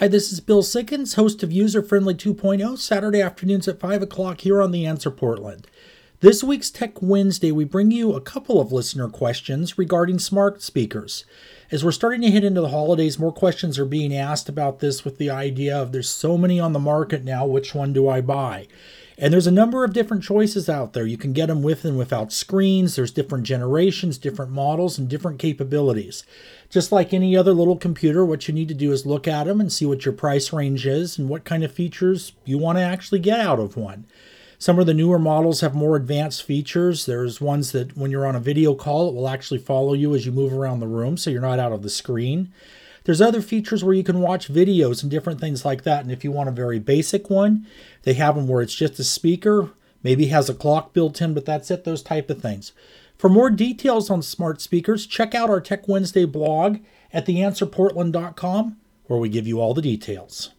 Hi, this is Bill Sickens, host of User Friendly 2.0, Saturday afternoons at 5 o'clock here on The Answer Portland. This week's Tech Wednesday, we bring you a couple of listener questions regarding smart speakers. As we're starting to hit into the holidays, more questions are being asked about this with the idea of there's so many on the market now, which one do I buy? And there's a number of different choices out there. You can get them with and without screens. There's different generations, different models, and different capabilities. Just like any other little computer, what you need to do is look at them and see what your price range is and what kind of features you want to actually get out of one. Some of the newer models have more advanced features. There's ones that when you're on a video call, it will actually follow you as you move around the room so you're not out of the screen. There's other features where you can watch videos and different things like that. And if you want a very basic one, they have them where it's just a speaker, maybe has a clock built in, but that's it, those type of things. For more details on smart speakers, check out our Tech Wednesday blog at theanswerportland.com where we give you all the details.